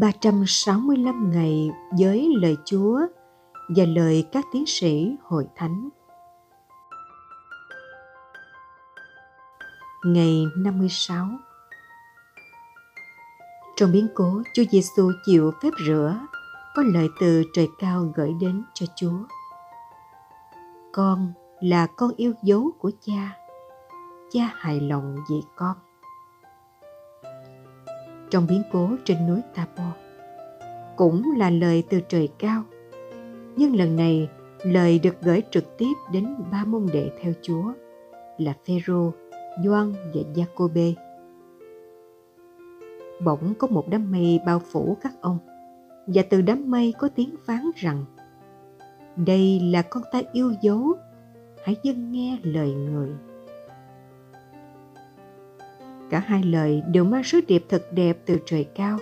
365 ngày với lời Chúa và lời các tiến sĩ hội thánh. Ngày 56 Trong biến cố, Chúa Giêsu chịu phép rửa, có lời từ trời cao gửi đến cho Chúa. Con là con yêu dấu của cha, cha hài lòng vì con trong biến cố trên núi Tabor. Cũng là lời từ trời cao. Nhưng lần này, lời được gửi trực tiếp đến ba môn đệ theo Chúa là Phêrô, Gioan và Giacôbê. Bỗng có một đám mây bao phủ các ông và từ đám mây có tiếng phán rằng đây là con ta yêu dấu hãy dâng nghe lời người Cả hai lời đều mang sứ điệp thật đẹp từ trời cao.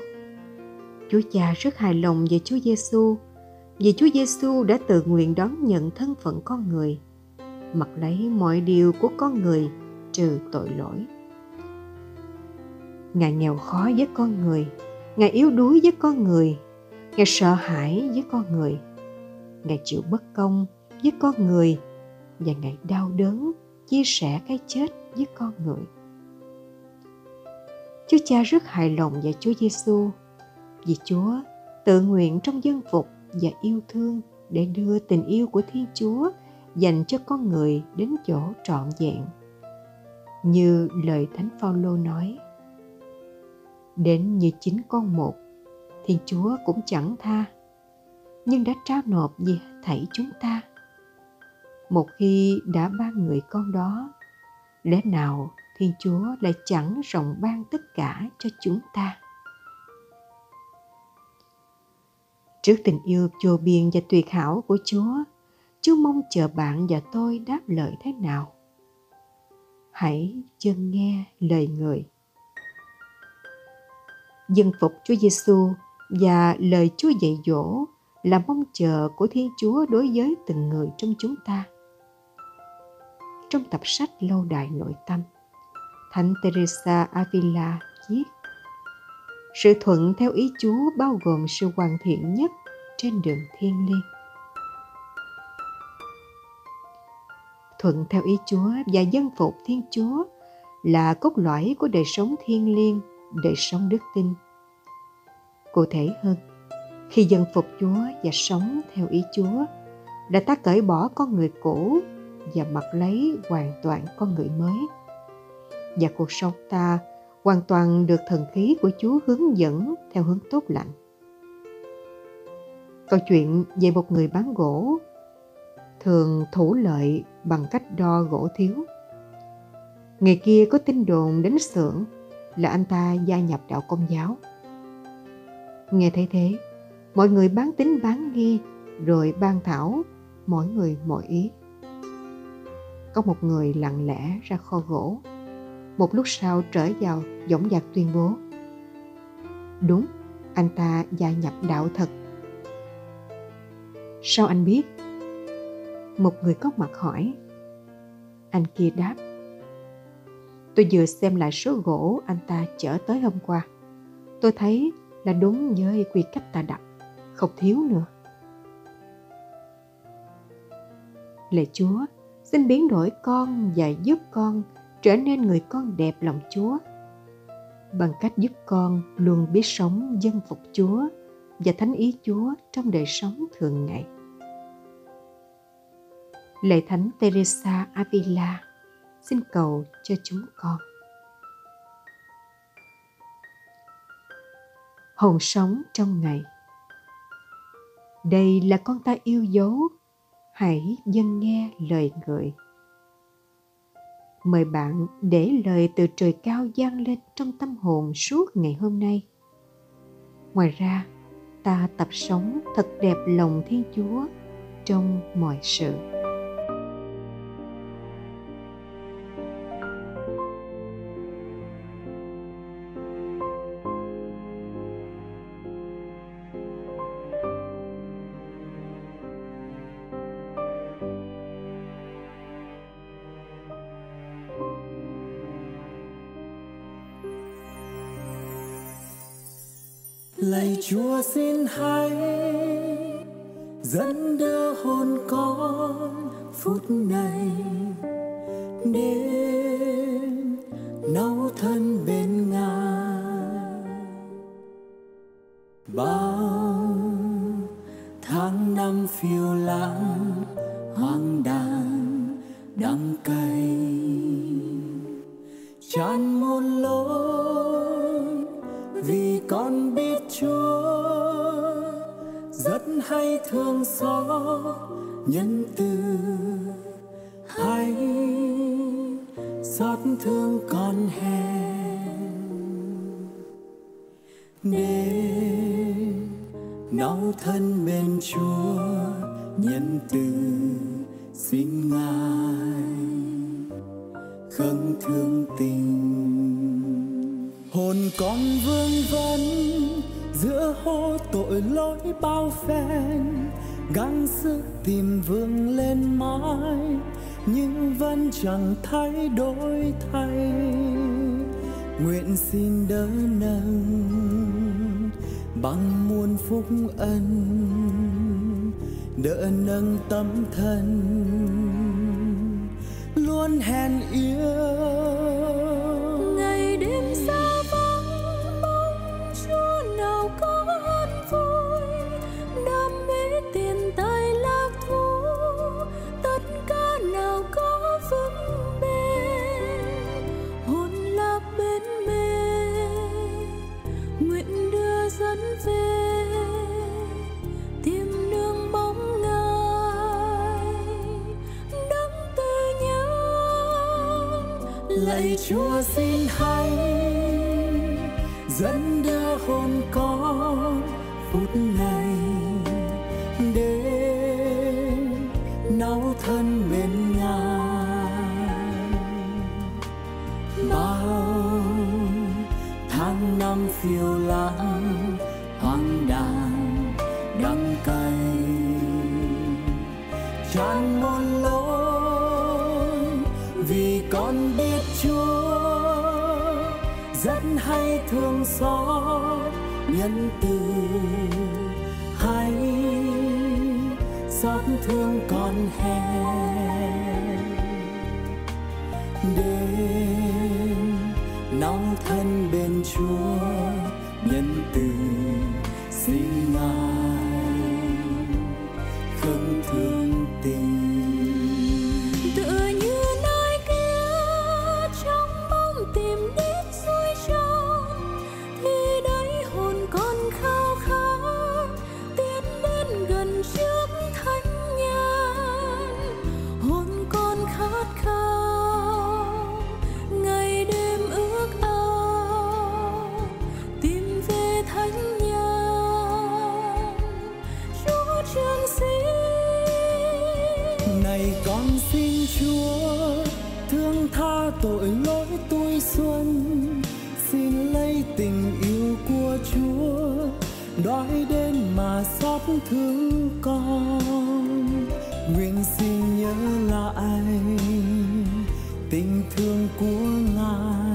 Chúa Cha rất hài lòng về Chúa Giêsu vì Chúa Giêsu đã tự nguyện đón nhận thân phận con người, mặc lấy mọi điều của con người trừ tội lỗi. Ngài nghèo khó với con người, Ngài yếu đuối với con người, Ngài sợ hãi với con người, Ngài chịu bất công với con người và Ngài đau đớn chia sẻ cái chết với con người. Chúa Cha rất hài lòng về Chúa Giêsu vì Chúa tự nguyện trong dân phục và yêu thương để đưa tình yêu của Thiên Chúa dành cho con người đến chỗ trọn vẹn. Như lời Thánh Phaolô nói: Đến như chính con một, Thiên Chúa cũng chẳng tha, nhưng đã trao nộp vì thảy chúng ta. Một khi đã ban người con đó, lẽ nào Thiên Chúa lại chẳng rộng ban tất cả cho chúng ta. Trước tình yêu vô biên và tuyệt hảo của Chúa, Chúa mong chờ bạn và tôi đáp lời thế nào. Hãy chân nghe lời người. Dân phục Chúa Giêsu và lời Chúa dạy dỗ là mong chờ của Thiên Chúa đối với từng người trong chúng ta. Trong tập sách Lâu đài nội tâm, Thánh Teresa Avila viết Sự thuận theo ý Chúa bao gồm sự hoàn thiện nhất trên đường thiên liêng. Thuận theo ý Chúa và dân phục Thiên Chúa là cốt lõi của đời sống thiên liêng, đời sống đức tin. Cụ thể hơn, khi dân phục Chúa và sống theo ý Chúa, là ta cởi bỏ con người cũ và mặc lấy hoàn toàn con người mới và cuộc sống ta hoàn toàn được thần khí của Chúa hướng dẫn theo hướng tốt lành. Câu chuyện về một người bán gỗ thường thủ lợi bằng cách đo gỗ thiếu. Ngày kia có tin đồn đến xưởng là anh ta gia nhập đạo công giáo. Nghe thấy thế, mọi người bán tính bán nghi rồi ban thảo mỗi người mỗi ý. Có một người lặng lẽ ra kho gỗ một lúc sau trở vào dõng dạc tuyên bố. Đúng, anh ta gia nhập đạo thật. Sao anh biết? Một người có mặt hỏi. Anh kia đáp. Tôi vừa xem lại số gỗ anh ta chở tới hôm qua. Tôi thấy là đúng với quy cách ta đặt, không thiếu nữa. Lạy chúa, xin biến đổi con và giúp con trở nên người con đẹp lòng Chúa bằng cách giúp con luôn biết sống dân phục Chúa và thánh ý Chúa trong đời sống thường ngày. Lạy Thánh Teresa Avila xin cầu cho chúng con. Hồn sống trong ngày Đây là con ta yêu dấu, hãy dâng nghe lời người mời bạn để lời từ trời cao gian lên trong tâm hồn suốt ngày hôm nay. Ngoài ra, ta tập sống thật đẹp lòng thiên chúa trong mọi sự. Lạy chúa xin hãy dẫn đưa hồn con phút này đến nấu thân bên ngài. Bao tháng năm phiêu lãng, hoang đàn, đắng cay, tràn muôn lối hay thương xót nhân từ hay xót thương con hèn. Nên nấu thân bên chúa, nhân từ xin ngài khâng thương tình. Hồn con vương vấn giữa hô tội lỗi bao phen, gắng sức tìm vương lên mãi, nhưng vẫn chẳng thay đổi thay. Nguyện xin đỡ nâng bằng muôn phúc ân, đỡ nâng tâm thân, luôn hèn yêu. Lạy chúa xin hãy dẫn đưa hồn con phút này đến nấu thân bên ngài. Bao tháng năm phiêu lãng, hoang đàn, đắng cay, tràn muôn lối vì con biết hay thương xót, nhân từ hay xót thương con hèn. Đến nóng thân bên chúa, nhân từ xin ngài đói đến mà xót thương con. Nguyện xin nhớ lại tình thương của ngài.